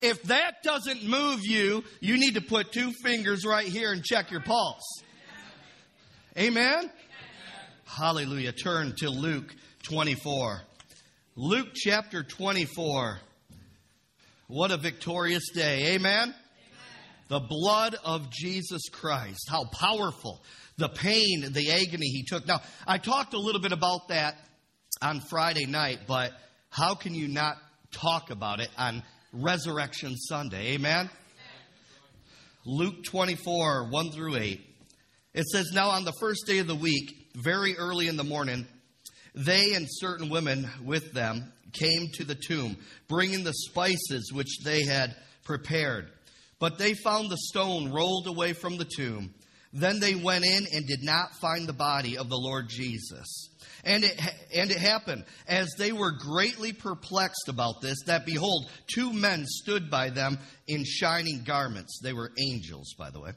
If that doesn't move you, you need to put two fingers right here and check your pulse. Amen? Hallelujah. Turn to Luke 24. Luke chapter 24. What a victorious day. Amen? Amen? The blood of Jesus Christ. How powerful. The pain, the agony he took. Now, I talked a little bit about that on Friday night, but how can you not talk about it on Resurrection Sunday? Amen? Luke 24, 1 through 8. It says, Now on the first day of the week, very early in the morning, they and certain women with them came to the tomb, bringing the spices which they had prepared. But they found the stone rolled away from the tomb. Then they went in and did not find the body of the Lord Jesus. And it, and it happened, as they were greatly perplexed about this, that behold, two men stood by them in shining garments. They were angels, by the way.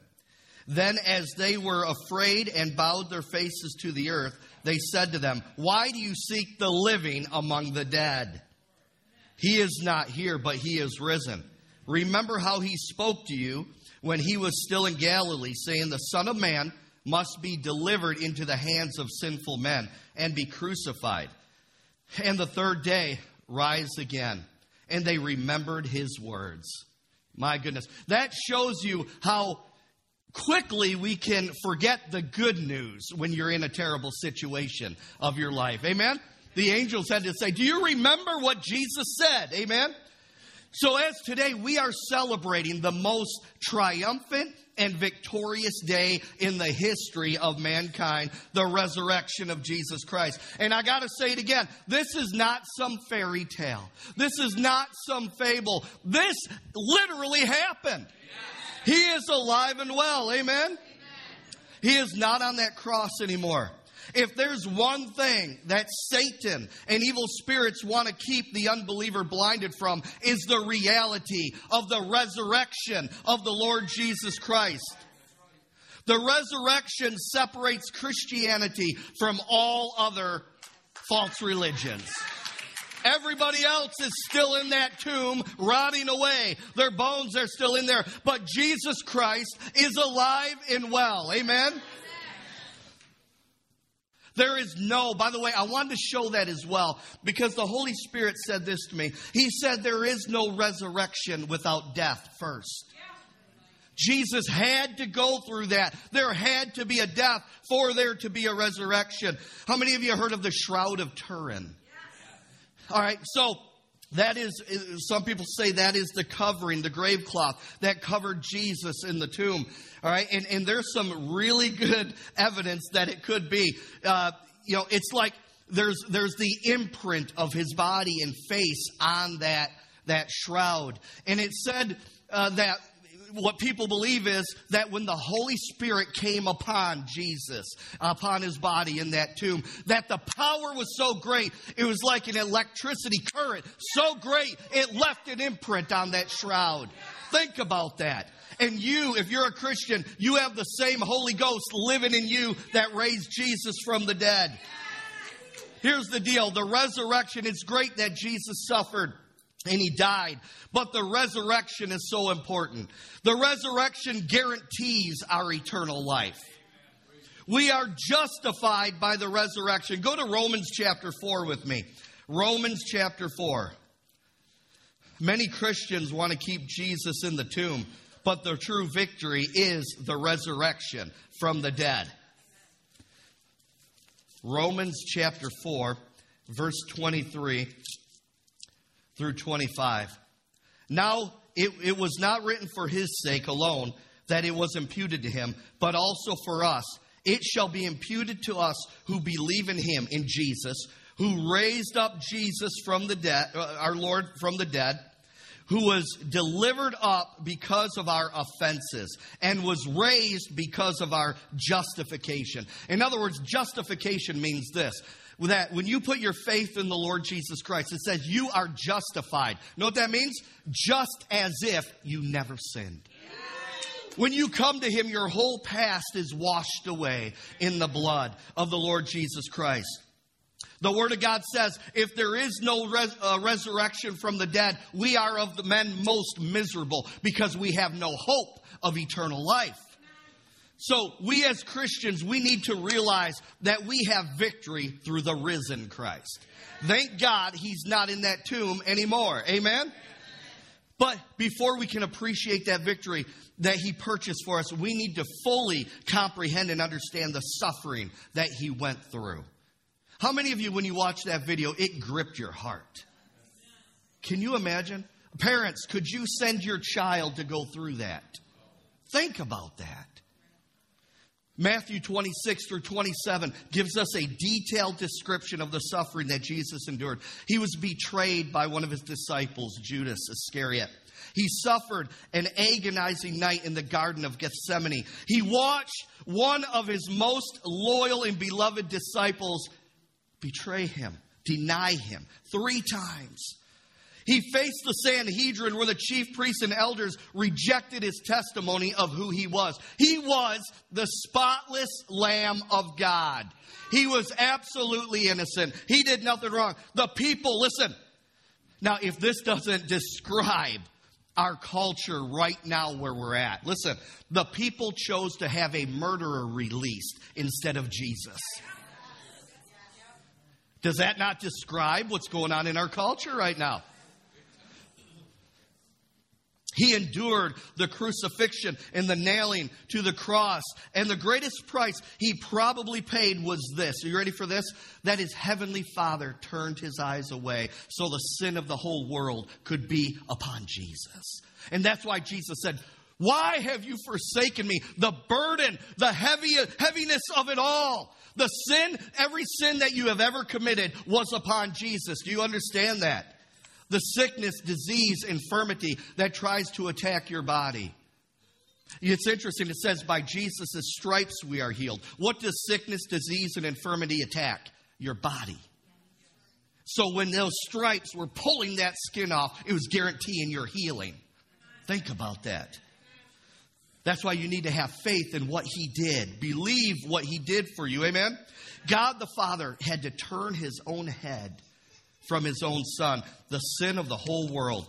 Then, as they were afraid and bowed their faces to the earth, they said to them, Why do you seek the living among the dead? He is not here, but he is risen. Remember how he spoke to you when he was still in Galilee, saying, The Son of Man must be delivered into the hands of sinful men and be crucified. And the third day, rise again. And they remembered his words. My goodness. That shows you how quickly we can forget the good news when you're in a terrible situation of your life. Amen? The angels had to say, Do you remember what Jesus said? Amen? So, as today we are celebrating the most triumphant and victorious day in the history of mankind, the resurrection of Jesus Christ. And I got to say it again this is not some fairy tale, this is not some fable. This literally happened. He is alive and well. Amen? Amen? He is not on that cross anymore. If there's one thing that Satan and evil spirits want to keep the unbeliever blinded from is the reality of the resurrection of the Lord Jesus Christ. The resurrection separates Christianity from all other false religions. Everybody else is still in that tomb, rotting away. Their bones are still in there. But Jesus Christ is alive and well. Amen? There is no, by the way, I wanted to show that as well because the Holy Spirit said this to me. He said, There is no resurrection without death first. Jesus had to go through that. There had to be a death for there to be a resurrection. How many of you heard of the Shroud of Turin? All right, so that is, some people say that is the covering, the grave cloth that covered Jesus in the tomb. All right, and, and there's some really good evidence that it could be. Uh, you know, it's like there's, there's the imprint of his body and face on that, that shroud. And it said uh, that what people believe is that when the Holy Spirit came upon Jesus, upon his body in that tomb, that the power was so great, it was like an electricity current, so great, it left an imprint on that shroud. Think about that. And you, if you're a Christian, you have the same Holy Ghost living in you that raised Jesus from the dead. Here's the deal the resurrection, it's great that Jesus suffered and he died. But the resurrection is so important. The resurrection guarantees our eternal life. We are justified by the resurrection. Go to Romans chapter 4 with me. Romans chapter 4. Many Christians want to keep Jesus in the tomb, but the true victory is the resurrection from the dead. Romans chapter 4, verse 23 through 25. Now, it, it was not written for his sake alone that it was imputed to him, but also for us. It shall be imputed to us who believe in him, in Jesus, who raised up Jesus from the dead, uh, our Lord from the dead, who was delivered up because of our offenses and was raised because of our justification. In other words, justification means this that when you put your faith in the Lord Jesus Christ, it says you are justified. Know what that means? Just as if you never sinned. When you come to Him, your whole past is washed away in the blood of the Lord Jesus Christ. The Word of God says, if there is no res- uh, resurrection from the dead, we are of the men most miserable because we have no hope of eternal life. So, we as Christians, we need to realize that we have victory through the risen Christ. Thank God he's not in that tomb anymore. Amen? But before we can appreciate that victory that he purchased for us, we need to fully comprehend and understand the suffering that he went through. How many of you, when you watched that video, it gripped your heart? Can you imagine? Parents, could you send your child to go through that? Think about that. Matthew 26 through 27 gives us a detailed description of the suffering that Jesus endured. He was betrayed by one of his disciples, Judas Iscariot. He suffered an agonizing night in the Garden of Gethsemane. He watched one of his most loyal and beloved disciples betray him, deny him three times. He faced the Sanhedrin where the chief priests and elders rejected his testimony of who he was. He was the spotless Lamb of God. He was absolutely innocent. He did nothing wrong. The people, listen. Now, if this doesn't describe our culture right now where we're at, listen, the people chose to have a murderer released instead of Jesus. Does that not describe what's going on in our culture right now? He endured the crucifixion and the nailing to the cross. And the greatest price he probably paid was this. Are you ready for this? That his heavenly Father turned his eyes away so the sin of the whole world could be upon Jesus. And that's why Jesus said, Why have you forsaken me? The burden, the heavy, heaviness of it all. The sin, every sin that you have ever committed was upon Jesus. Do you understand that? The sickness, disease, infirmity that tries to attack your body. It's interesting. It says, by Jesus' stripes we are healed. What does sickness, disease, and infirmity attack? Your body. So when those stripes were pulling that skin off, it was guaranteeing your healing. Think about that. That's why you need to have faith in what he did. Believe what he did for you. Amen? God the Father had to turn his own head from his own son. The sin of the whole world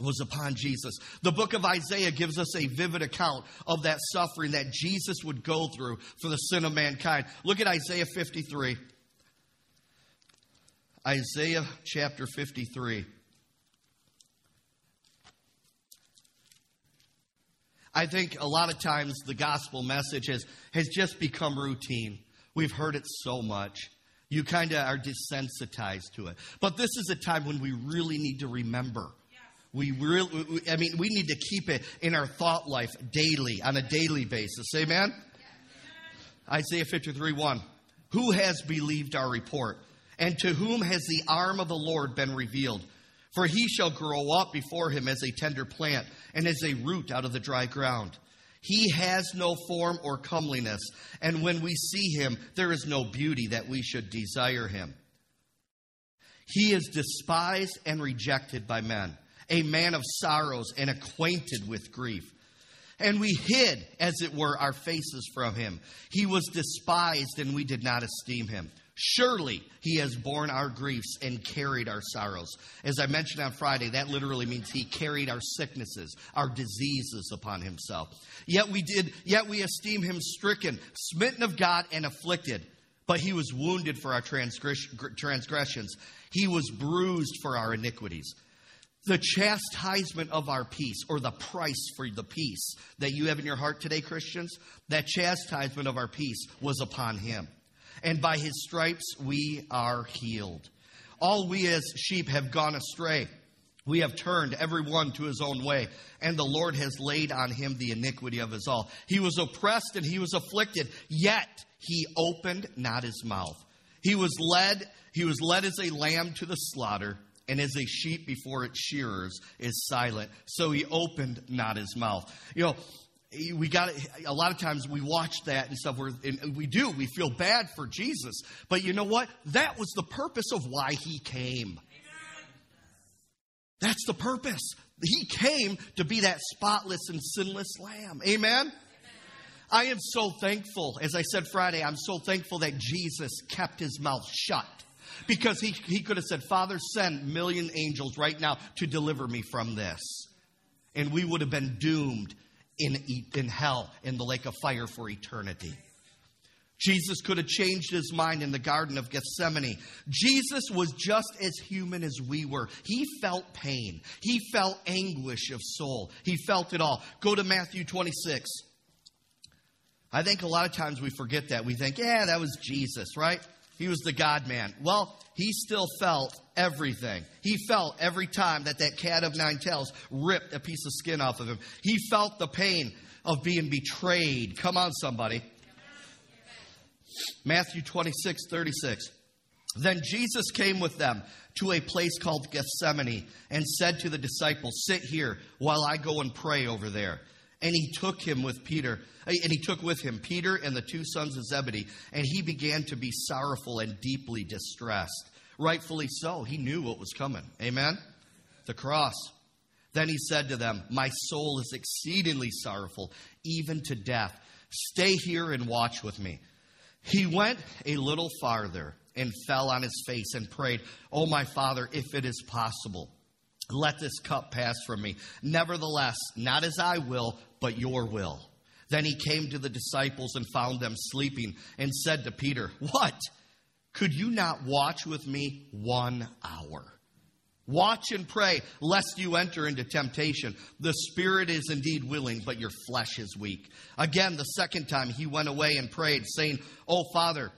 was upon Jesus. The book of Isaiah gives us a vivid account of that suffering that Jesus would go through for the sin of mankind. Look at Isaiah 53. Isaiah chapter 53. I think a lot of times the gospel message has, has just become routine. We've heard it so much you kind of are desensitized to it. But this is a time when we really need to remember. We really, I mean, we need to keep it in our thought life daily, on a daily basis. Amen? Isaiah 53 1. Who has believed our report? And to whom has the arm of the Lord been revealed? For he shall grow up before him as a tender plant and as a root out of the dry ground. He has no form or comeliness, and when we see him, there is no beauty that we should desire him. He is despised and rejected by men, a man of sorrows and acquainted with grief. And we hid, as it were, our faces from him. He was despised, and we did not esteem him. Surely he has borne our griefs and carried our sorrows. As I mentioned on Friday, that literally means he carried our sicknesses, our diseases upon himself. Yet we did, yet we esteem him stricken, smitten of God, and afflicted. But he was wounded for our transgressions, he was bruised for our iniquities. The chastisement of our peace, or the price for the peace that you have in your heart today, Christians, that chastisement of our peace was upon him and by his stripes we are healed. All we as sheep have gone astray. We have turned every one to his own way, and the Lord has laid on him the iniquity of us all. He was oppressed and he was afflicted, yet he opened not his mouth. He was led, he was led as a lamb to the slaughter, and as a sheep before its shearers is silent, so he opened not his mouth. You know, we got a lot of times we watch that and stuff. and we do. We feel bad for Jesus, but you know what? That was the purpose of why he came. That's the purpose. He came to be that spotless and sinless lamb. Amen. I am so thankful. As I said Friday, I'm so thankful that Jesus kept his mouth shut Because he, he could have said, Father, send million angels right now to deliver me from this. And we would have been doomed in, in hell, in the lake of fire for eternity. Jesus could have changed his mind in the Garden of Gethsemane. Jesus was just as human as we were. He felt pain, he felt anguish of soul. He felt it all. Go to Matthew 26. I think a lot of times we forget that. We think, yeah, that was Jesus, right? He was the God man. Well, he still felt everything. He felt every time that that cat of nine tails ripped a piece of skin off of him. He felt the pain of being betrayed. Come on, somebody. Matthew 26, 36. Then Jesus came with them to a place called Gethsemane and said to the disciples, Sit here while I go and pray over there. And he took him with Peter, eh, and he took with him Peter and the two sons of Zebedee, and he began to be sorrowful and deeply distressed. Rightfully so. He knew what was coming. Amen? The cross. Then he said to them, My soul is exceedingly sorrowful, even to death. Stay here and watch with me. He went a little farther and fell on his face and prayed, Oh, my Father, if it is possible, let this cup pass from me. Nevertheless, not as I will, but your will. Then he came to the disciples and found them sleeping and said to Peter, What? Could you not watch with me one hour? Watch and pray, lest you enter into temptation. The spirit is indeed willing, but your flesh is weak. Again, the second time he went away and prayed, saying, Oh, Father,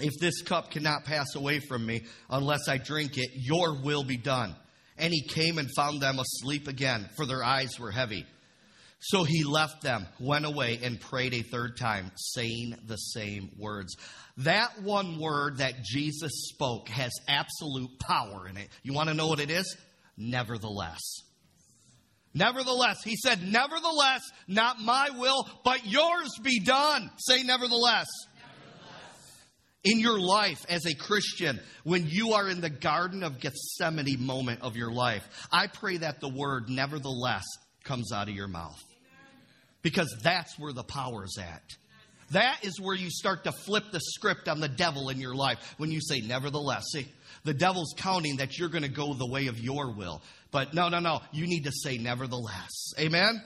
if this cup cannot pass away from me unless I drink it, your will be done. And he came and found them asleep again, for their eyes were heavy. So he left them, went away, and prayed a third time, saying the same words. That one word that Jesus spoke has absolute power in it. You want to know what it is? Nevertheless. Nevertheless, he said, Nevertheless, not my will, but yours be done. Say, nevertheless. In your life as a Christian, when you are in the Garden of Gethsemane moment of your life, I pray that the word nevertheless comes out of your mouth. Because that's where the power is at. That is where you start to flip the script on the devil in your life when you say, nevertheless. See, the devil's counting that you're going to go the way of your will. But no, no, no. You need to say, nevertheless. Amen?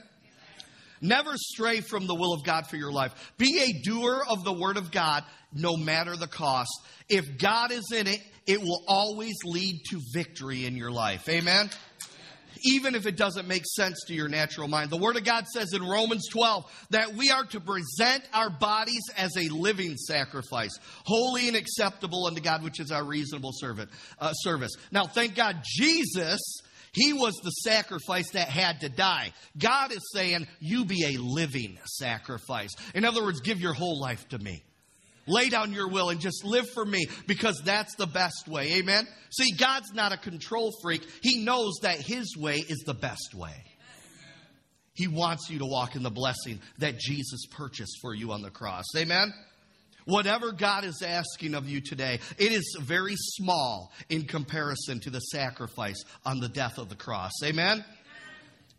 Never stray from the will of God for your life. Be a doer of the word of God, no matter the cost. If God is in it, it will always lead to victory in your life. Amen? even if it doesn't make sense to your natural mind. The Word of God says in Romans 12 that we are to present our bodies as a living sacrifice, holy and acceptable unto God, which is our reasonable servant, uh, service. Now, thank God, Jesus. He was the sacrifice that had to die. God is saying, You be a living sacrifice. In other words, give your whole life to me. Lay down your will and just live for me because that's the best way. Amen? See, God's not a control freak. He knows that His way is the best way. He wants you to walk in the blessing that Jesus purchased for you on the cross. Amen? Whatever God is asking of you today, it is very small in comparison to the sacrifice on the death of the cross. Amen?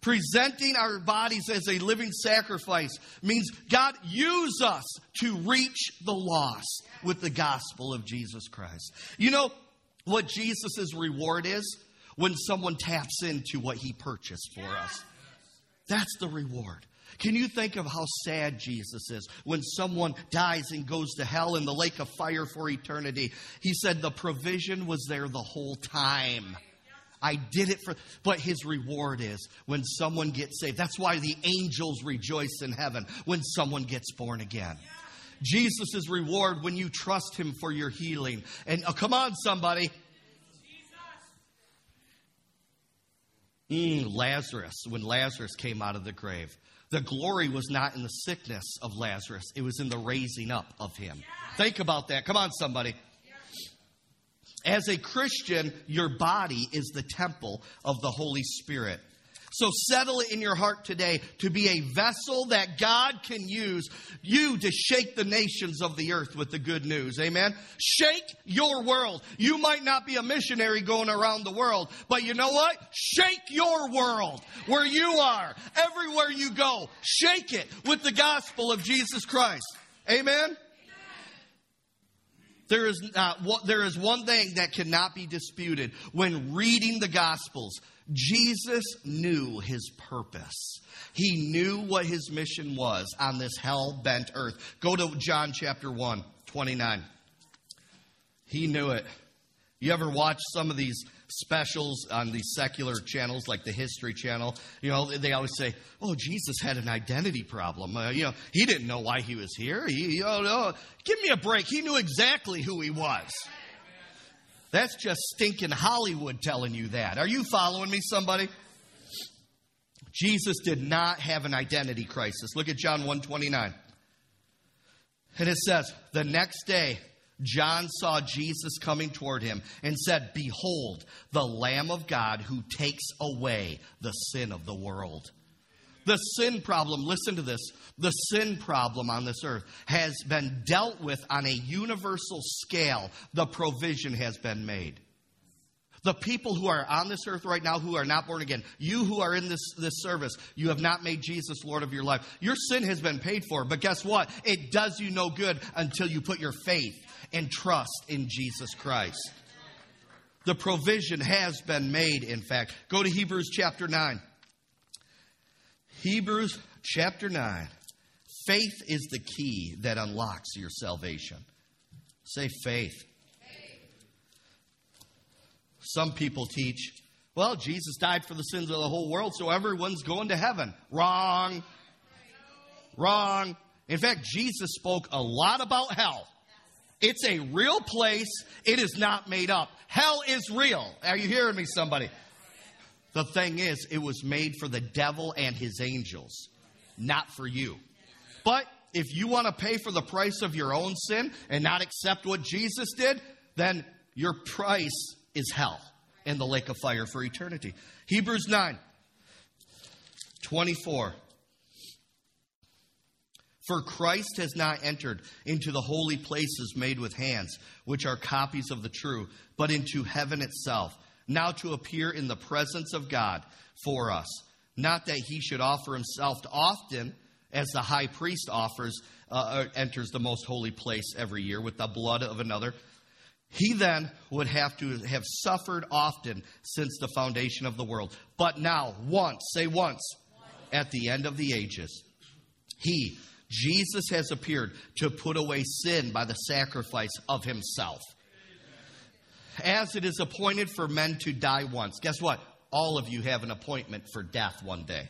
presenting our bodies as a living sacrifice means God use us to reach the lost with the gospel of Jesus Christ. You know what Jesus' reward is? When someone taps into what he purchased for us. That's the reward. Can you think of how sad Jesus is when someone dies and goes to hell in the lake of fire for eternity? He said the provision was there the whole time. I did it for, but his reward is when someone gets saved. That's why the angels rejoice in heaven when someone gets born again. Jesus' reward when you trust him for your healing. And oh, come on, somebody. Mm, Lazarus, when Lazarus came out of the grave, the glory was not in the sickness of Lazarus, it was in the raising up of him. Think about that. Come on, somebody. As a Christian, your body is the temple of the Holy Spirit. So settle it in your heart today to be a vessel that God can use you to shake the nations of the earth with the good news. Amen. Shake your world. You might not be a missionary going around the world, but you know what? Shake your world where you are, everywhere you go. Shake it with the gospel of Jesus Christ. Amen. There is, not, there is one thing that cannot be disputed when reading the Gospels. Jesus knew his purpose. He knew what his mission was on this hell bent earth. Go to John chapter 1, 29. He knew it. You ever watch some of these specials on these secular channels like the History Channel? You know, they always say, "Oh, Jesus had an identity problem. Uh, you know, he didn't know why he was here. He, you know, give me a break. He knew exactly who he was." That's just stinking Hollywood telling you that. Are you following me, somebody? Jesus did not have an identity crisis. Look at John 129. And it says, The next day, John saw Jesus coming toward him and said, Behold, the Lamb of God who takes away the sin of the world. The sin problem, listen to this, the sin problem on this earth has been dealt with on a universal scale. The provision has been made. The people who are on this earth right now who are not born again, you who are in this, this service, you have not made Jesus Lord of your life. Your sin has been paid for, but guess what? It does you no good until you put your faith and trust in Jesus Christ. The provision has been made, in fact. Go to Hebrews chapter 9. Hebrews chapter 9. Faith is the key that unlocks your salvation. Say faith. Some people teach, well, Jesus died for the sins of the whole world, so everyone's going to heaven. Wrong. Wrong. In fact, Jesus spoke a lot about hell. It's a real place. It is not made up. Hell is real. Are you hearing me, somebody? The thing is, it was made for the devil and his angels, not for you. But if you want to pay for the price of your own sin and not accept what Jesus did, then your price is hell in the lake of fire for eternity. Hebrews 9 24. For Christ has not entered into the holy places made with hands, which are copies of the true, but into heaven itself, now to appear in the presence of God for us. Not that he should offer himself often, as the high priest offers, uh, uh enters the most holy place every year with the blood of another. He then would have to have suffered often since the foundation of the world. But now, once, say once, at the end of the ages, he Jesus has appeared to put away sin by the sacrifice of himself. As it is appointed for men to die once. Guess what? All of you have an appointment for death one day.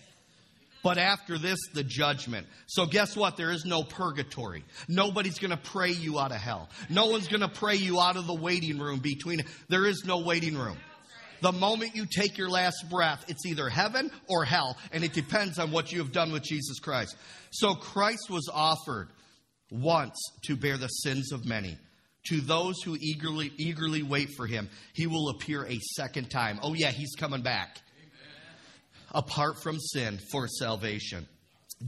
But after this, the judgment. So guess what? There is no purgatory. Nobody's going to pray you out of hell. No one's going to pray you out of the waiting room between. There is no waiting room. The moment you take your last breath, it's either heaven or hell, and it depends on what you have done with Jesus Christ. So Christ was offered once to bear the sins of many. To those who eagerly eagerly wait for him, he will appear a second time. Oh yeah, he's coming back. Amen. Apart from sin for salvation.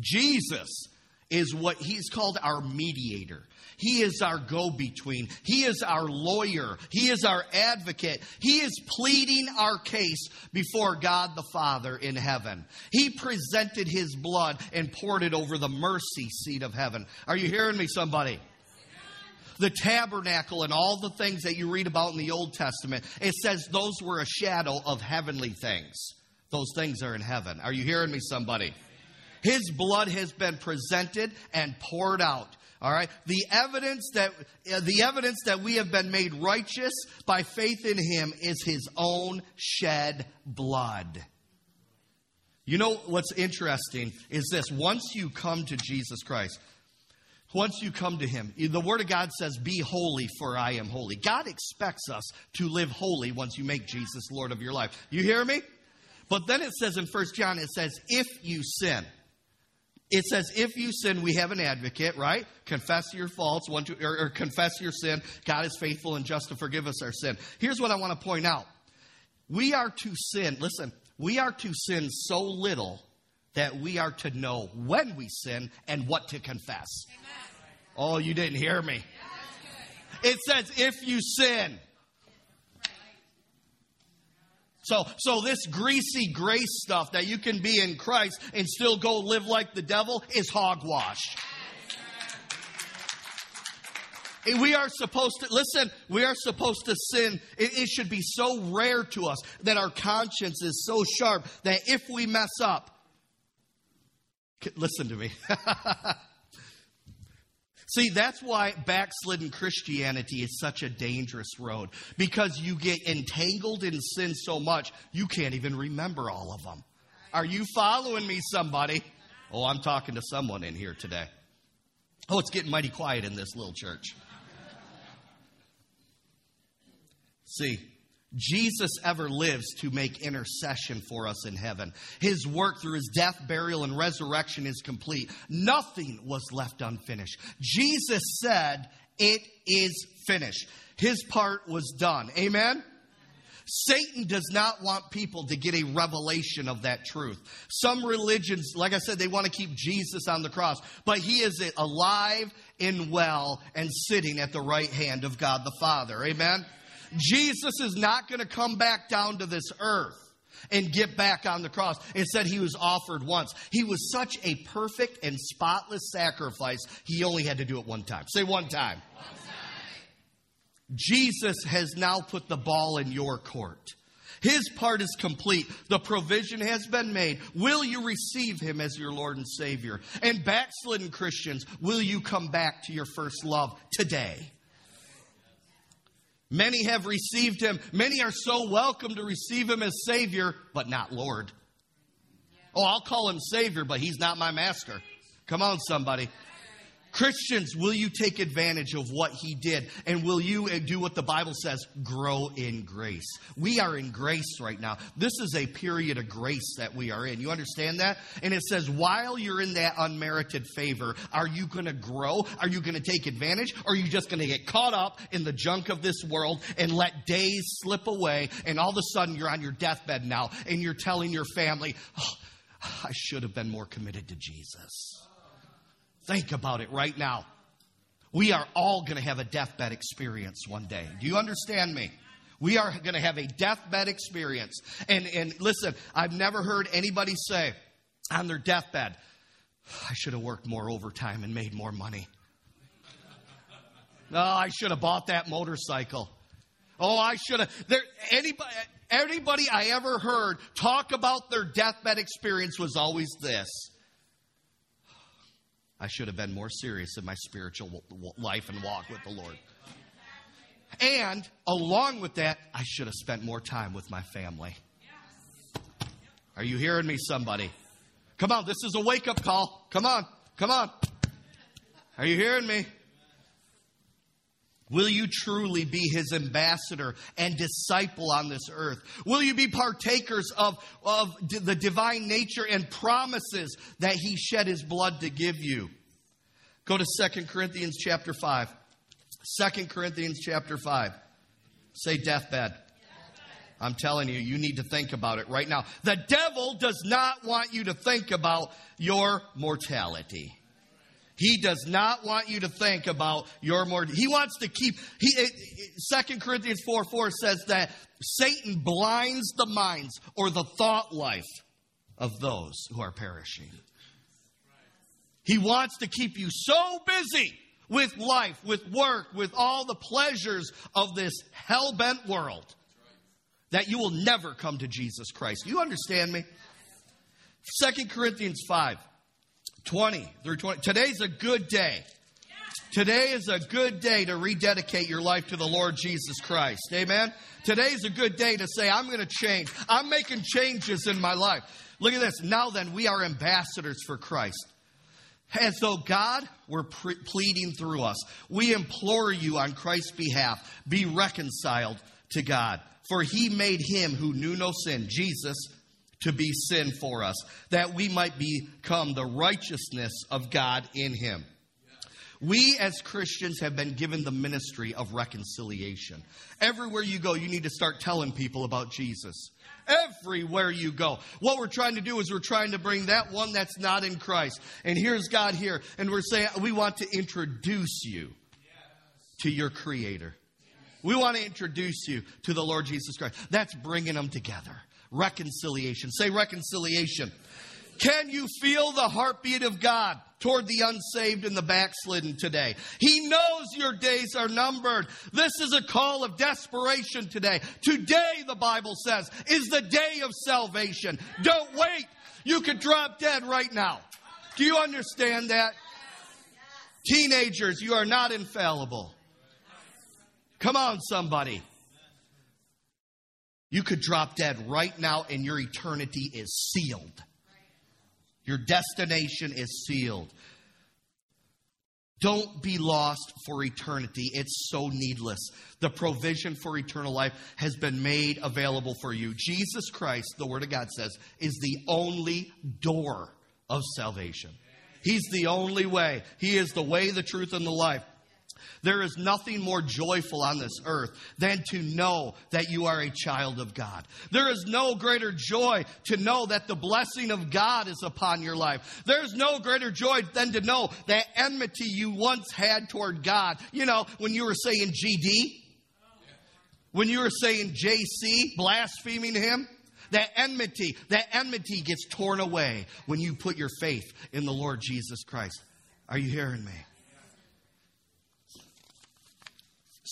Jesus is what he's called our mediator. He is our go between. He is our lawyer. He is our advocate. He is pleading our case before God the Father in heaven. He presented his blood and poured it over the mercy seat of heaven. Are you hearing me, somebody? The tabernacle and all the things that you read about in the Old Testament, it says those were a shadow of heavenly things. Those things are in heaven. Are you hearing me, somebody? His blood has been presented and poured out. All right. The evidence that uh, the evidence that we have been made righteous by faith in him is his own shed blood. You know what's interesting is this once you come to Jesus Christ, once you come to him, the word of God says, "Be holy for I am holy." God expects us to live holy once you make Jesus Lord of your life. You hear me? But then it says in First John it says, "If you sin." it says, if you sin, we have an advocate, right? Confess your faults, one, two, or, or confess your sin. God is faithful and just to forgive us our sin. Here's what I want to point out. We are to sin, listen, we are to sin so little that we are to know when we sin and what to confess. Amen. Oh, you didn't hear me. It says, if you sin. So, so this greasy grace stuff that you can be in Christ and still go live like the devil is hogwash. We are supposed to, listen, we are supposed to sin. It, it, should be so rare to us that our conscience is so sharp that if we mess up, listen to me. See, that's why backslidden Christianity is such a dangerous road because you get entangled in sin so much, you can't even remember all of them. Are you following me, somebody? Oh, I'm talking to someone in here today. Oh, it's getting mighty quiet in this little church. See, Jesus ever lives to make intercession for us in heaven. His work through his death, burial, and resurrection is complete. Nothing was left unfinished. Jesus said, It is finished. His part was done. Amen? Satan does not want people to get a revelation of that truth. Some religions, like I said, they want to keep Jesus on the cross, but he is alive and well and sitting at the right hand of God the Father. Amen? Jesus is not going to come back down to this earth and get back on the cross. Instead, he was offered once. He was such a perfect and spotless sacrifice, he only had to do it one time. Say one time. One time. Jesus has now put the ball in your court. His part is complete. The provision has been made. Will you receive him as your Lord and Savior? And backslidden Christians, will you come back to your first love today? Many have received him. Many are so welcome to receive him as Savior, but not Lord. Oh, I'll call him Savior, but he's not my master. Come on, somebody. Christians, will you take advantage of what he did? And will you uh, do what the Bible says? Grow in grace. We are in grace right now. This is a period of grace that we are in. You understand that? And it says, while you're in that unmerited favor, are you going to grow? Are you going to take advantage? Or are you just going to get caught up in the junk of this world and let days slip away? And all of a sudden, you're on your deathbed now and you're telling your family, oh, I should have been more committed to Jesus. Think about it right now. We are all going to have a deathbed experience one day. Do you understand me? We are going to have a deathbed experience. And, and listen, I've never heard anybody say on their deathbed, I should have worked more overtime and made more money. No, oh, I should have bought that motorcycle. Oh, I should have. There, anybody, anybody I ever heard talk about their deathbed experience was always this. I should have been more serious in my spiritual life and walk with the Lord. And along with that, I should have spent more time with my family. Are you hearing me, somebody? Come on, this is a wake up call. Come on, come on. Are you hearing me? Will you truly be his ambassador and disciple on this earth? Will you be partakers of, of the divine nature and promises that he shed his blood to give you? Go to 2 Corinthians chapter 5. 2 Corinthians chapter 5. Say deathbed. I'm telling you, you need to think about it right now. The devil does not want you to think about your mortality. He does not want you to think about your more. He wants to keep. He Second Corinthians four four says that Satan blinds the minds or the thought life of those who are perishing. He wants to keep you so busy with life, with work, with all the pleasures of this hell bent world that you will never come to Jesus Christ. You understand me? Second Corinthians 5 20 through 20. Today's a good day. Today is a good day to rededicate your life to the Lord Jesus Christ. Amen. Today's a good day to say, I'm going to change. I'm making changes in my life. Look at this. Now then, we are ambassadors for Christ. As though God were pre- pleading through us, we implore you on Christ's behalf, be reconciled to God. For he made him who knew no sin, Jesus, to be sin for us, that we might become the righteousness of God in him. We as Christians have been given the ministry of reconciliation. Everywhere you go, you need to start telling people about Jesus. Everywhere you go. What we're trying to do is we're trying to bring that one that's not in Christ. And here's God here. And we're saying we want to introduce you to your Creator. We want to introduce you to the Lord Jesus Christ. That's bringing them together reconciliation. Say reconciliation. Can you feel the heartbeat of God toward the unsaved and the backslidden today? He knows your days are numbered. This is a call of desperation today. Today, the Bible says, is the day of salvation. Don't wait. You could drop dead right now. Do you understand that? Teenagers, you are not infallible. Come on, somebody. You could drop dead right now and your eternity is sealed. Your destination is sealed. Don't be lost for eternity. It's so needless. The provision for eternal life has been made available for you. Jesus Christ, the Word of God says, is the only door of salvation. He's the only way. He is the way, the truth, and the life. There is nothing more joyful on this earth than to know that you are a child of God. There is no greater joy to know that the blessing of God is upon your life. There's no greater joy than to know that enmity you once had toward God. You know, when you were saying GD, when you were saying JC, blaspheming him, that enmity, that enmity gets torn away when you put your faith in the Lord Jesus Christ. Are you hearing me?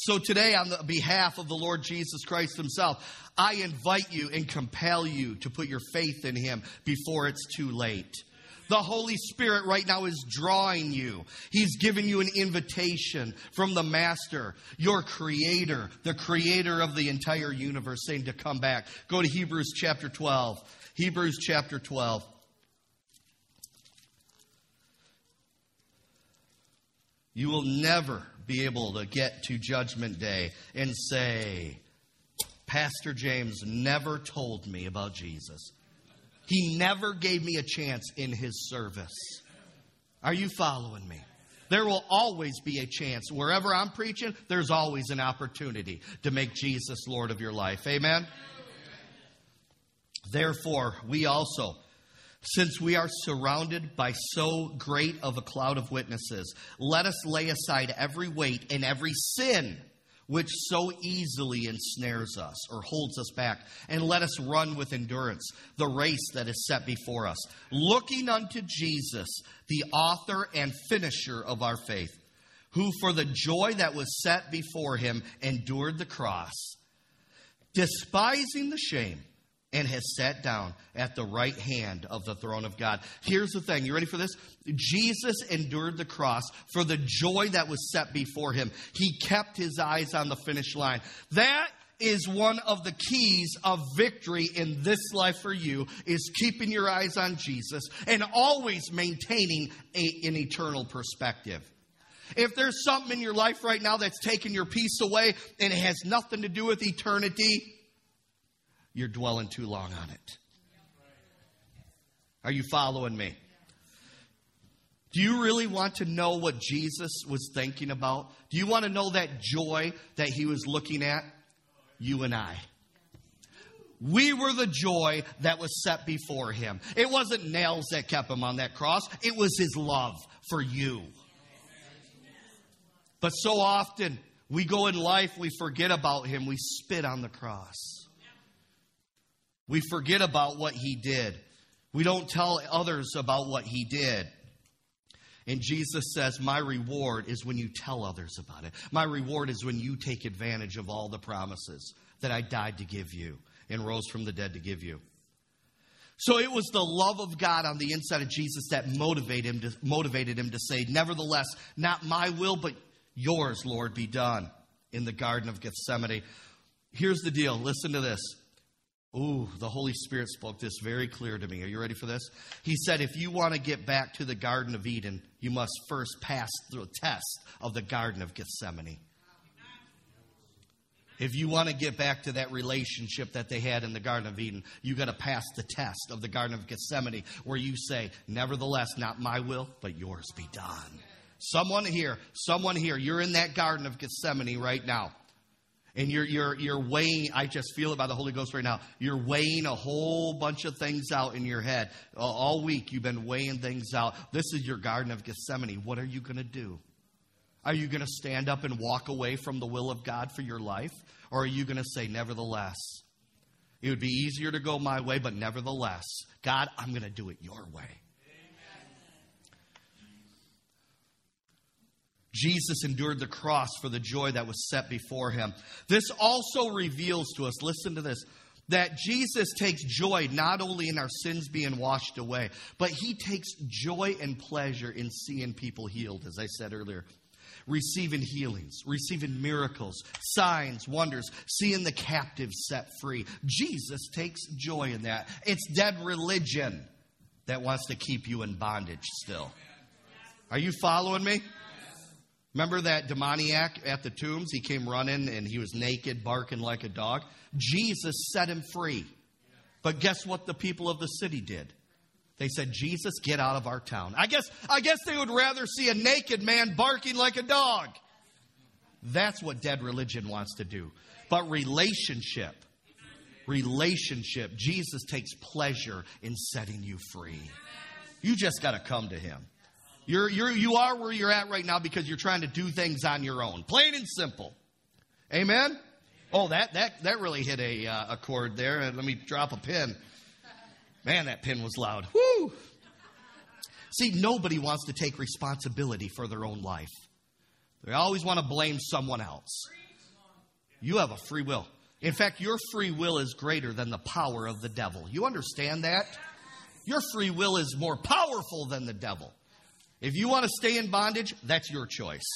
So today, on the behalf of the Lord Jesus Christ Himself, I invite you and compel you to put your faith in Him before it's too late. The Holy Spirit right now is drawing you. He's giving you an invitation from the Master, your Creator, the Creator of the entire universe, saying to come back. Go to Hebrews chapter 12. Hebrews chapter 12. You will never be able to get to Judgment Day and say, Pastor James never told me about Jesus. He never gave me a chance in his service. Are you following me? There will always be a chance. Wherever I'm preaching, there's always an opportunity to make Jesus Lord of your life. Amen? Therefore, we also, since we are surrounded by so great of a cloud of witnesses, let us lay aside every weight and every sin which so easily ensnares us or holds us back, and let us run with endurance the race that is set before us, looking unto Jesus, the author and finisher of our faith, who for the joy that was set before him endured the cross, despising the shame and has sat down at the right hand of the throne of God. Here's the thing. You ready for this? Jesus endured the cross for the joy that was set before him. He kept his eyes on the finish line. That is one of the keys of victory in this life for you is keeping your eyes on Jesus and always maintaining a, an eternal perspective. If there's something in your life right now that's taking your peace away and it has nothing to do with eternity, you're dwelling too long on it. Are you following me? Do you really want to know what Jesus was thinking about? Do you want to know that joy that he was looking at? You and I. We were the joy that was set before him. It wasn't nails that kept him on that cross, it was his love for you. But so often we go in life, we forget about him, we spit on the cross. We forget about what he did. We don't tell others about what he did. And Jesus says, My reward is when you tell others about it. My reward is when you take advantage of all the promises that I died to give you and rose from the dead to give you. So it was the love of God on the inside of Jesus that motivated him to, motivated him to say, Nevertheless, not my will, but yours, Lord, be done in the Garden of Gethsemane. Here's the deal listen to this. Ooh, the Holy Spirit spoke this very clear to me. Are you ready for this? He said, if you want to get back to the Garden of Eden, you must first pass the test of the Garden of Gethsemane. If you want to get back to that relationship that they had in the Garden of Eden, you got to pass the test of the Garden of Gethsemane, where you say, Nevertheless, not my will, but yours be done. Someone here, someone here, you're in that Garden of Gethsemane right now. And you're, you're, you're weighing, I just feel it by the Holy Ghost right now. You're weighing a whole bunch of things out in your head. All week you've been weighing things out. This is your Garden of Gethsemane. What are you going to do? Are you going to stand up and walk away from the will of God for your life? Or are you going to say, nevertheless, It would be easier to go my way, but nevertheless, God, I'm going to do it your way. Jesus endured the cross for the joy that was set before him. This also reveals to us, listen to this, that Jesus takes joy not only in our sins being washed away, but he takes joy and pleasure in seeing people healed, as I said earlier. Receiving healings, receiving miracles, signs, wonders, seeing the captives set free. Jesus takes joy in that. It's dead religion that wants to keep you in bondage still. Are you following me? Remember that demoniac at the tombs? He came running and he was naked, barking like a dog. Jesus set him free. But guess what the people of the city did? They said, Jesus, get out of our town. I guess, I guess they would rather see a naked man barking like a dog. That's what dead religion wants to do. But relationship, relationship, Jesus takes pleasure in setting you free. You just got to come to him. You're, you're, you are where you're at right now because you're trying to do things on your own. Plain and simple. Amen? Oh, that, that, that really hit a, uh, a chord there. Uh, let me drop a pin. Man, that pin was loud. Woo! See, nobody wants to take responsibility for their own life. They always want to blame someone else. You have a free will. In fact, your free will is greater than the power of the devil. You understand that? Your free will is more powerful than the devil. If you want to stay in bondage, that's your choice.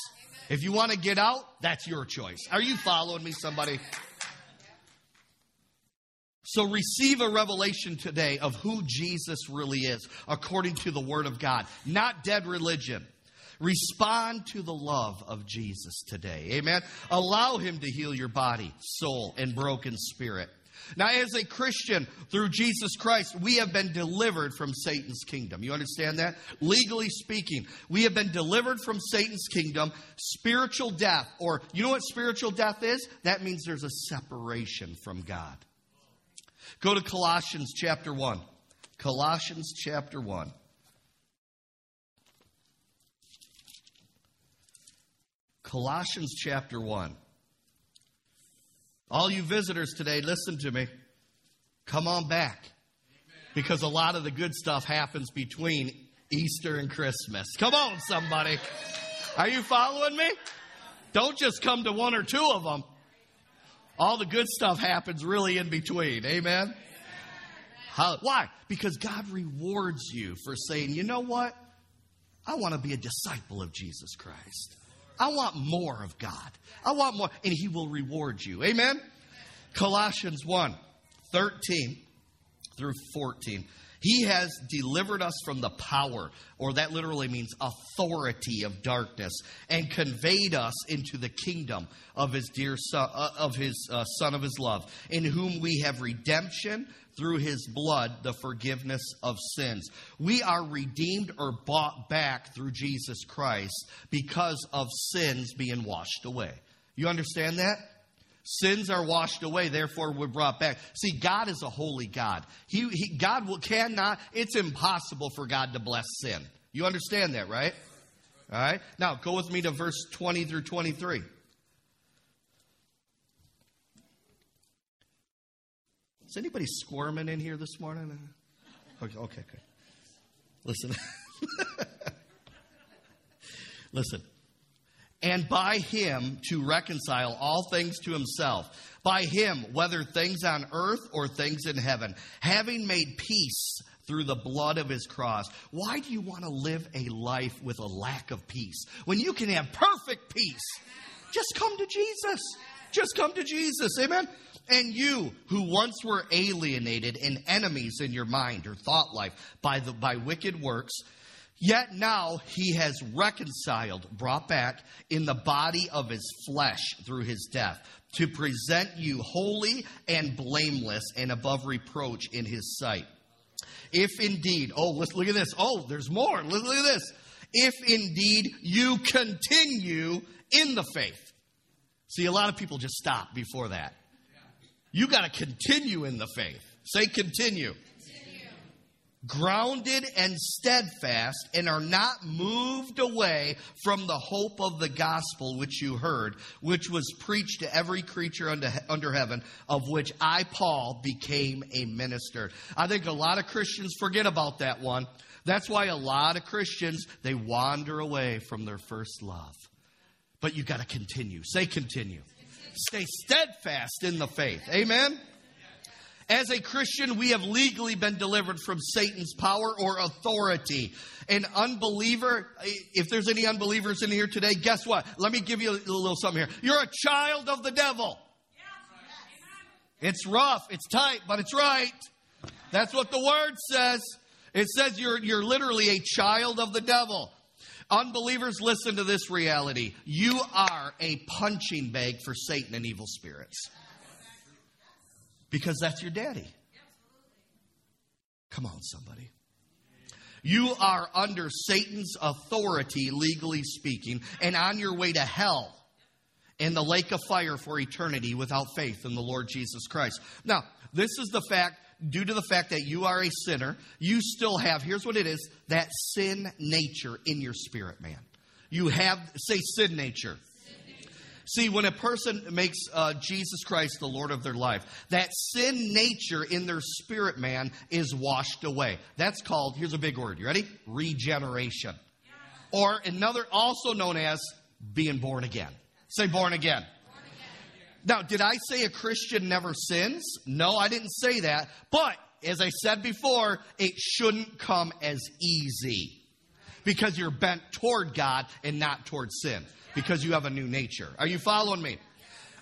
If you want to get out, that's your choice. Are you following me, somebody? So receive a revelation today of who Jesus really is, according to the Word of God, not dead religion. Respond to the love of Jesus today. Amen. Allow Him to heal your body, soul, and broken spirit. Now, as a Christian, through Jesus Christ, we have been delivered from Satan's kingdom. You understand that? Legally speaking, we have been delivered from Satan's kingdom, spiritual death, or you know what spiritual death is? That means there's a separation from God. Go to Colossians chapter 1. Colossians chapter 1. Colossians chapter 1. All you visitors today, listen to me. Come on back. Because a lot of the good stuff happens between Easter and Christmas. Come on, somebody. Are you following me? Don't just come to one or two of them. All the good stuff happens really in between. Amen? How, why? Because God rewards you for saying, you know what? I want to be a disciple of Jesus Christ. I want more of God. I want more. And He will reward you. Amen? Colossians 1 13 through 14. He has delivered us from the power, or that literally means authority of darkness, and conveyed us into the kingdom of his dear son, uh, of his uh, son of his love, in whom we have redemption through his blood the forgiveness of sins. We are redeemed or bought back through Jesus Christ because of sins being washed away. You understand that? Sins are washed away, therefore we're brought back. See, God is a holy God. He, he, God will, cannot, it's impossible for God to bless sin. You understand that, right? All right. Now, go with me to verse 20 through 23. Is anybody squirming in here this morning? Okay, okay, okay. Listen. Listen. And by him to reconcile all things to himself. By him, whether things on earth or things in heaven, having made peace through the blood of his cross. Why do you want to live a life with a lack of peace when you can have perfect peace? Just come to Jesus. Just come to Jesus. Amen. And you who once were alienated and enemies in your mind or thought life by the by wicked works, yet now he has reconciled, brought back in the body of his flesh through his death, to present you holy and blameless and above reproach in his sight. If indeed, oh, let's look at this. Oh, there's more. Look, look at this. If indeed you continue in the faith. See, a lot of people just stop before that. You got to continue in the faith. Say continue. Grounded and steadfast, and are not moved away from the hope of the gospel which you heard, which was preached to every creature under, under heaven, of which I, Paul, became a minister. I think a lot of Christians forget about that one. That's why a lot of Christians, they wander away from their first love. But you got to continue. Say continue. Stay steadfast in the faith. Amen. As a Christian, we have legally been delivered from Satan's power or authority. An unbeliever, if there's any unbelievers in here today, guess what? Let me give you a little something here. You're a child of the devil. It's rough, it's tight, but it's right. That's what the word says. It says you're, you're literally a child of the devil. Unbelievers, listen to this reality. You are a punching bag for Satan and evil spirits. Because that's your daddy. Come on, somebody. You are under Satan's authority, legally speaking, and on your way to hell in the lake of fire for eternity without faith in the Lord Jesus Christ. Now, this is the fact due to the fact that you are a sinner, you still have, here's what it is, that sin nature in your spirit, man. You have, say, sin nature. See, when a person makes uh, Jesus Christ the Lord of their life, that sin nature in their spirit man is washed away. That's called, here's a big word. You ready? Regeneration. Or another, also known as being born again. Say born again. Now, did I say a Christian never sins? No, I didn't say that. But as I said before, it shouldn't come as easy because you're bent toward God and not toward sin because you have a new nature. Are you following me?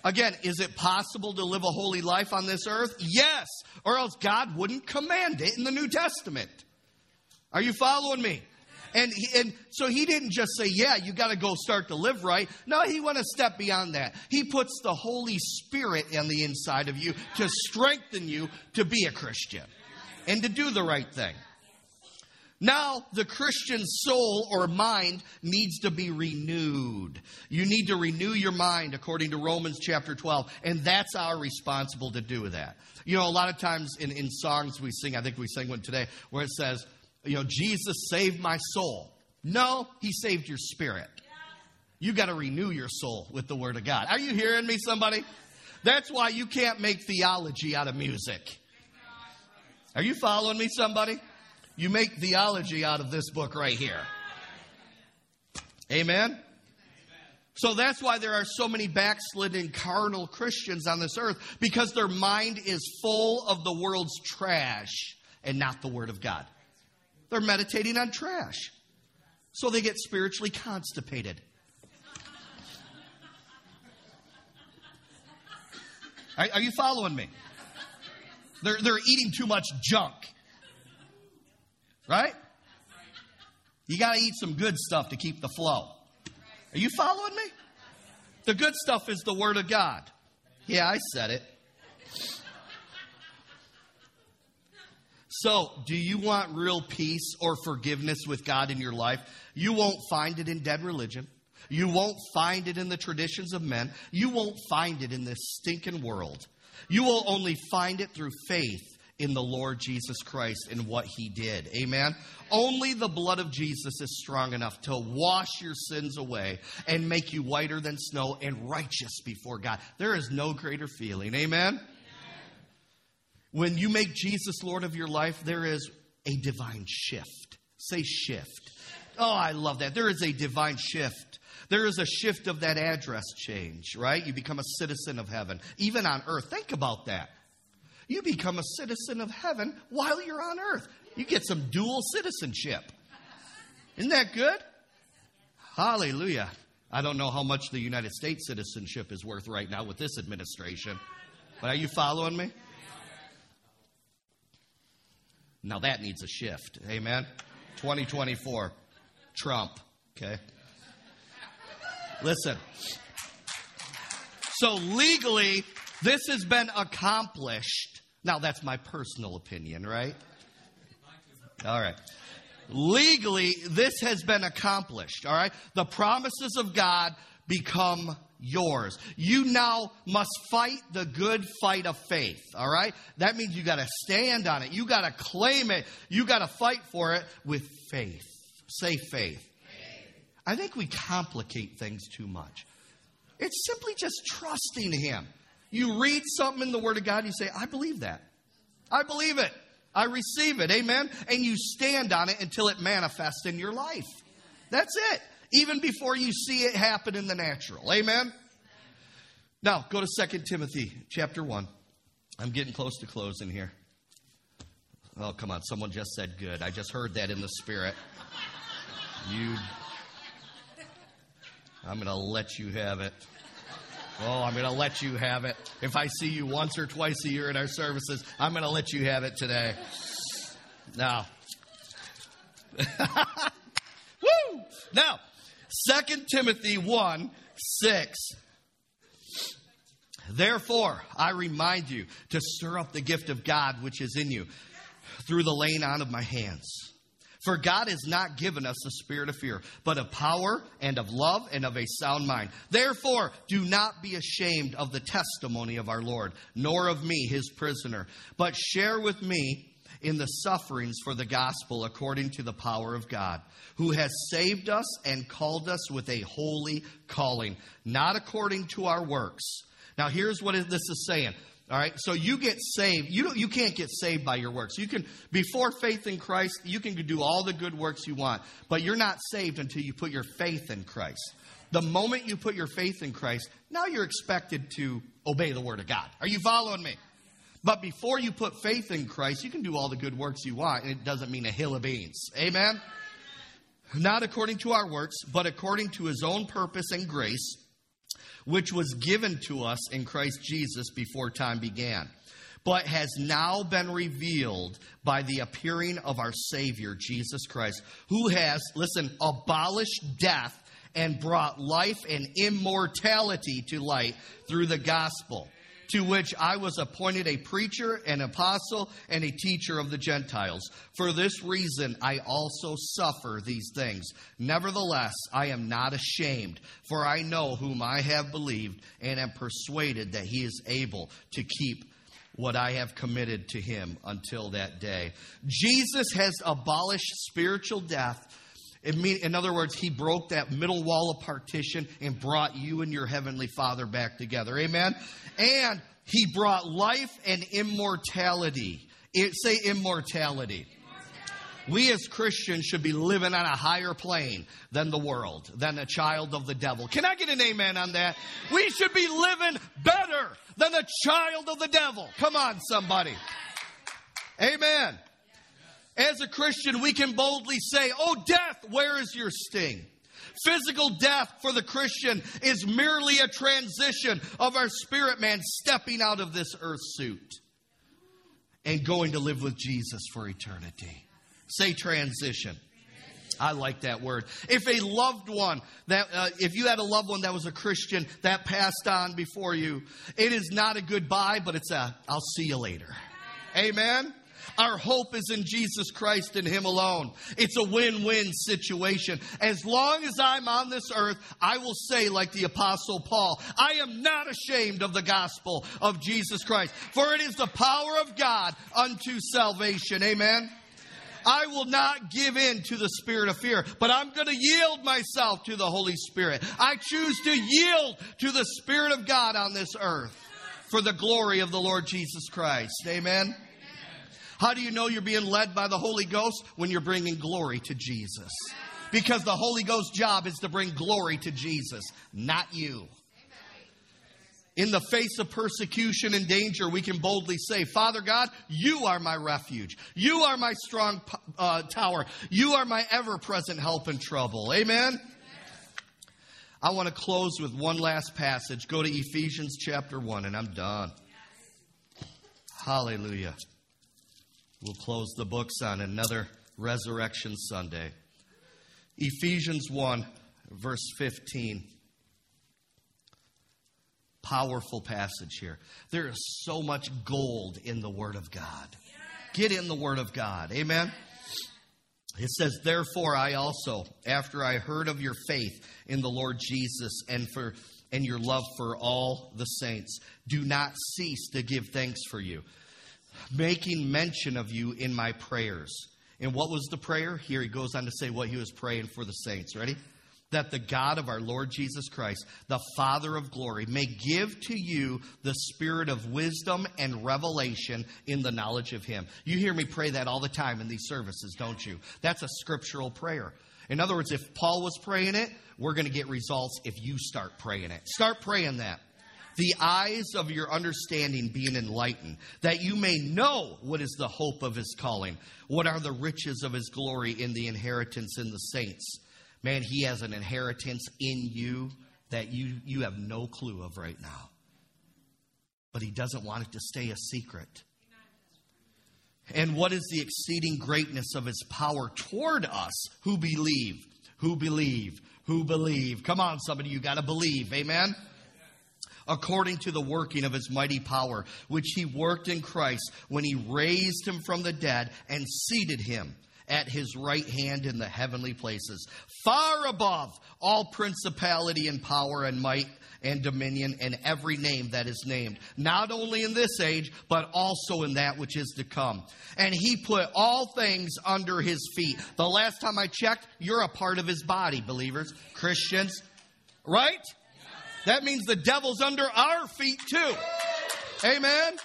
Again, is it possible to live a holy life on this earth? Yes, or else God wouldn't command it in the New Testament. Are you following me? And, he, and so he didn't just say, yeah, you got to go start to live right. No, he went a step beyond that. He puts the Holy Spirit on the inside of you to strengthen you to be a Christian and to do the right thing. Now, the Christian soul or mind needs to be renewed. You need to renew your mind according to Romans chapter 12, and that's our responsible to do that. You know, a lot of times in, in songs we sing, I think we sang one today, where it says, you know, Jesus saved my soul. No, he saved your spirit. You got to renew your soul with the Word of God. Are you hearing me, somebody? That's why you can't make theology out of music. Are you following me, somebody? You make theology out of this book right here. Amen? So that's why there are so many backslidden carnal Christians on this earth because their mind is full of the world's trash and not the Word of God. They're meditating on trash. So they get spiritually constipated. Are, are you following me? They're, they're eating too much junk. Right? You got to eat some good stuff to keep the flow. Are you following me? The good stuff is the Word of God. Yeah, I said it. So, do you want real peace or forgiveness with God in your life? You won't find it in dead religion. You won't find it in the traditions of men. You won't find it in this stinking world. You will only find it through faith in the Lord Jesus Christ and what he did. Amen. Only the blood of Jesus is strong enough to wash your sins away and make you whiter than snow and righteous before God. There is no greater feeling. Amen. When you make Jesus Lord of your life, there is a divine shift. Say shift. Oh, I love that. There is a divine shift. There is a shift of that address change, right? You become a citizen of heaven, even on earth. Think about that. You become a citizen of heaven while you're on earth. You get some dual citizenship. Isn't that good? Hallelujah. I don't know how much the United States citizenship is worth right now with this administration, but are you following me? Now that needs a shift. Amen. 2024. Trump. Okay. Listen. So legally, this has been accomplished. Now that's my personal opinion, right? All right. Legally, this has been accomplished, all right? The promises of God become yours. You now must fight the good fight of faith, all right? That means you got to stand on it. You got to claim it. You got to fight for it with faith. Say faith. I think we complicate things too much. It's simply just trusting Him. You read something in the Word of God, you say, I believe that. I believe it. I receive it. Amen. And you stand on it until it manifests in your life. That's it. Even before you see it happen in the natural. Amen. Now, go to 2 Timothy chapter 1. I'm getting close to closing here. Oh, come on. Someone just said good. I just heard that in the spirit. You. I'm going to let you have it. Oh, I'm going to let you have it. If I see you once or twice a year in our services, I'm going to let you have it today. Now, woo! Now, 2 Timothy 1 6. Therefore, I remind you to stir up the gift of God which is in you through the laying on of my hands. For God has not given us a spirit of fear, but of power and of love and of a sound mind. Therefore, do not be ashamed of the testimony of our Lord, nor of me, his prisoner, but share with me in the sufferings for the gospel according to the power of God, who has saved us and called us with a holy calling, not according to our works. Now, here's what this is saying all right, so you get saved. You you can't get saved by your works. You can before faith in Christ, you can do all the good works you want, but you're not saved until you put your faith in Christ. The moment you put your faith in Christ, now you're expected to obey the word of God. Are you following me? But before you put faith in Christ, you can do all the good works you want, and it doesn't mean a hill of beans. Amen. Not according to our works, but according to his own purpose and grace which was given to us in Christ Jesus before time began, but has now been revealed by the appearing of our Savior, Jesus Christ, who has, listen, abolished death and brought life and immortality to light through the gospel to which I was appointed a preacher, an apostle, and a teacher of the Gentiles. For this reason, I also suffer these things. Nevertheless, I am not ashamed, for I know whom I have believed, and am persuaded that he is able to keep what I have committed to him until that day. Jesus has abolished spiritual death. In other words, he broke that middle wall of partition and brought you and your heavenly Father back together. Amen. And he brought life and immortality. It, say immortality. We as Christians should be living on a higher plane than the world, than a child of the devil. Can I get an amen on that? We should be living better than a child of the devil. Come on, somebody. Amen. As a Christian, we can boldly say, Oh, death, where is your sting? Physical death for the Christian is merely a transition of our spirit man stepping out of this earth suit and going to live with Jesus for eternity. Say transition. I like that word. If a loved one that uh, if you had a loved one that was a Christian that passed on before you, it is not a goodbye, but it's a I'll see you later. Amen. Our hope is in Jesus Christ and Him alone. It's a win win situation. As long as I'm on this earth, I will say, like the Apostle Paul, I am not ashamed of the gospel of Jesus Christ, for it is the power of God unto salvation. Amen. I will not give in to the spirit of fear, but I'm going to yield myself to the Holy Spirit. I choose to yield to the Spirit of God on this earth for the glory of the Lord Jesus Christ. Amen. How do you know you're being led by the Holy Ghost? When you're bringing glory to Jesus. Because the Holy Ghost's job is to bring glory to Jesus, not you. In the face of persecution and danger, we can boldly say, Father God, you are my refuge. You are my strong uh, tower. You are my ever present help in trouble. Amen? I want to close with one last passage. Go to Ephesians chapter 1, and I'm done. Hallelujah. We'll close the books on another Resurrection Sunday. Ephesians 1, verse 15. Powerful passage here. There is so much gold in the Word of God. Get in the Word of God. Amen. It says, Therefore, I also, after I heard of your faith in the Lord Jesus and for and your love for all the saints, do not cease to give thanks for you, making mention of you in my prayers. And what was the prayer? Here he goes on to say what he was praying for the saints. Ready? that the God of our Lord Jesus Christ, the Father of glory, may give to you the spirit of wisdom and revelation in the knowledge of Him. You hear me pray that all the time in these services, don't you? That's a scriptural prayer. In other words, if Paul was praying it, we're going to get results if you start praying it. Start praying that. The eyes of your understanding being enlightened, that you may know what is the hope of his calling, what are the riches of his glory in the inheritance in the saints Man, He has an inheritance in you that you, you have no clue of right now. But He doesn't want it to stay a secret. And what is the exceeding greatness of His power toward us who believe? Who believe? Who believe? Come on, somebody, you got to believe. Amen? According to the working of his mighty power, which he worked in Christ when he raised him from the dead and seated him at his right hand in the heavenly places, far above all principality and power and might and dominion and every name that is named, not only in this age, but also in that which is to come. And he put all things under his feet. The last time I checked, you're a part of his body, believers, Christians, right? That means the devil's under our feet too. Amen.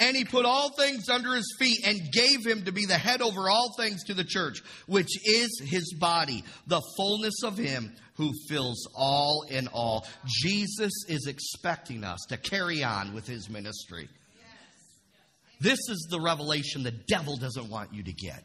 And he put all things under his feet and gave him to be the head over all things to the church, which is his body, the fullness of him who fills all in all. Jesus is expecting us to carry on with his ministry. This is the revelation the devil doesn't want you to get.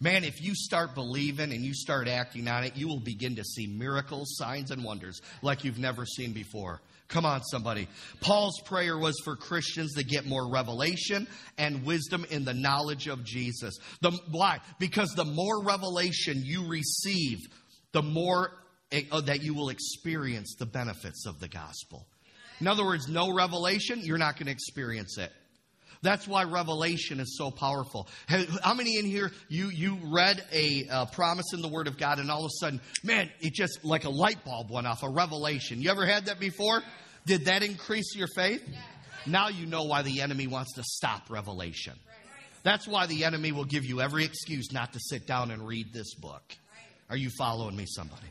Man, if you start believing and you start acting on it, you will begin to see miracles, signs, and wonders like you've never seen before. Come on, somebody. Paul's prayer was for Christians to get more revelation and wisdom in the knowledge of Jesus. The, why? Because the more revelation you receive, the more uh, that you will experience the benefits of the gospel. In other words, no revelation, you're not going to experience it. That's why revelation is so powerful. How many in here you you read a uh, promise in the Word of God and all of a sudden, man, it just like a light bulb went off, a revelation. You ever had that before? Did that increase your faith? Now you know why the enemy wants to stop revelation. That's why the enemy will give you every excuse not to sit down and read this book. Are you following me, somebody?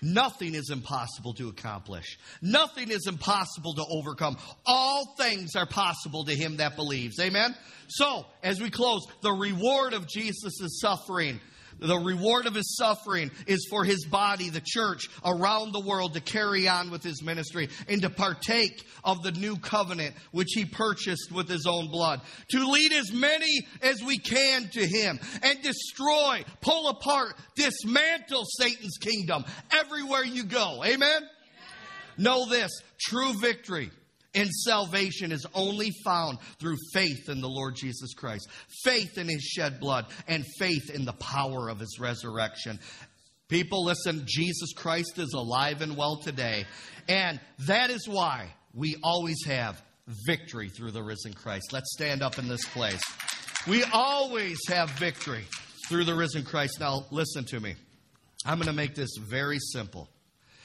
Nothing is impossible to accomplish. Nothing is impossible to overcome. All things are possible to him that believes. Amen? So, as we close, the reward of Jesus' suffering the reward of his suffering is for his body, the church, around the world to carry on with his ministry and to partake of the new covenant which he purchased with his own blood. To lead as many as we can to him and destroy, pull apart, dismantle Satan's kingdom everywhere you go. Amen? Amen. Know this true victory and salvation is only found through faith in the Lord Jesus Christ, faith in his shed blood, and faith in the power of his resurrection. People, listen, Jesus Christ is alive and well today. And that is why we always have victory through the risen Christ. Let's stand up in this place. We always have victory through the risen Christ. Now, listen to me. I'm going to make this very simple.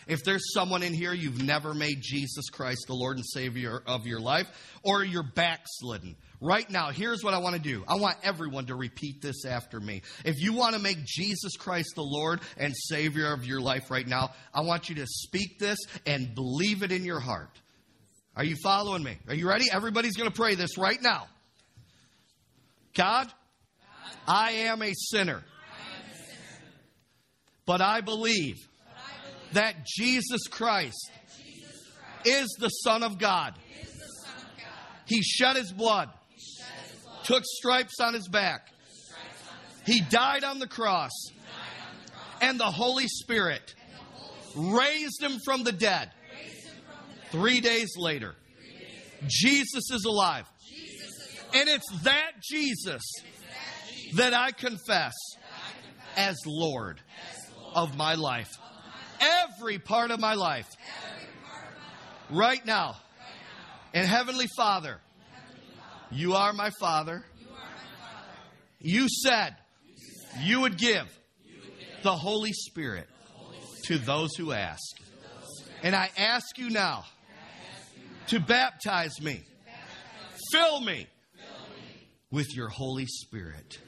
If there's someone in here you've never made Jesus Christ the Lord and Savior of your life, or you're backslidden, right now, here's what I want to do. I want everyone to repeat this after me. If you want to make Jesus Christ the Lord and Savior of your life right now, I want you to speak this and believe it in your heart. Are you following me? Are you ready? Everybody's going to pray this right now. God, I am a sinner, but I believe that Jesus Christ, is, the Son of God. He shed his blood, took stripes on his back. He died on the cross, and the Holy Spirit raised him from the dead. Three days later, Jesus is alive. And it's that Jesus that I confess as Lord of my life every part of my life. Right now. And Heavenly Father, you are my Father. You said you would give the Holy Spirit to those who ask. And I ask you now to baptize me, fill me with your Holy Spirit.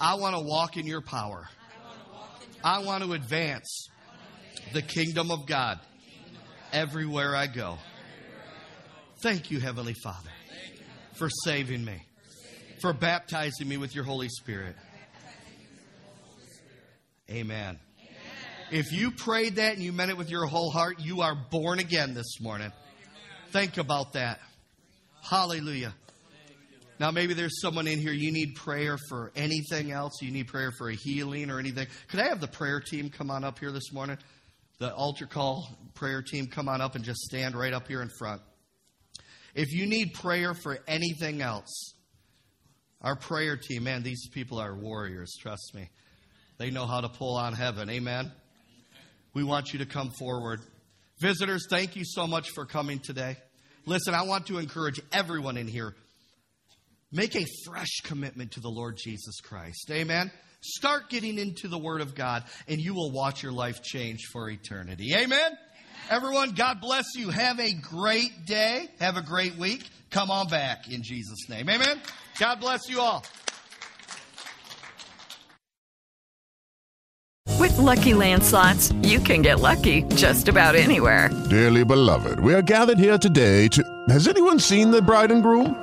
I want to walk in your power. I want to advance the kingdom of God everywhere I go. Thank you, Heavenly Father, for saving me, for baptizing me with your Holy Spirit. Amen. If you prayed that and you meant it with your whole heart, you are born again this morning. Think about that. Hallelujah. Now, maybe there's someone in here, you need prayer for anything else. You need prayer for a healing or anything. Could I have the prayer team come on up here this morning? The altar call prayer team come on up and just stand right up here in front. If you need prayer for anything else, our prayer team, man, these people are warriors, trust me. They know how to pull on heaven. Amen. We want you to come forward. Visitors, thank you so much for coming today. Listen, I want to encourage everyone in here make a fresh commitment to the Lord Jesus Christ. Amen. Start getting into the Word of God, and you will watch your life change for eternity. Amen. Amen. Everyone, God bless you. Have a great day. Have a great week. Come on back in Jesus' name. Amen. God bless you all. With LuckyLand Slots, you can get lucky just about anywhere. Dearly beloved, we are gathered here today to. Has anyone seen the bride and groom?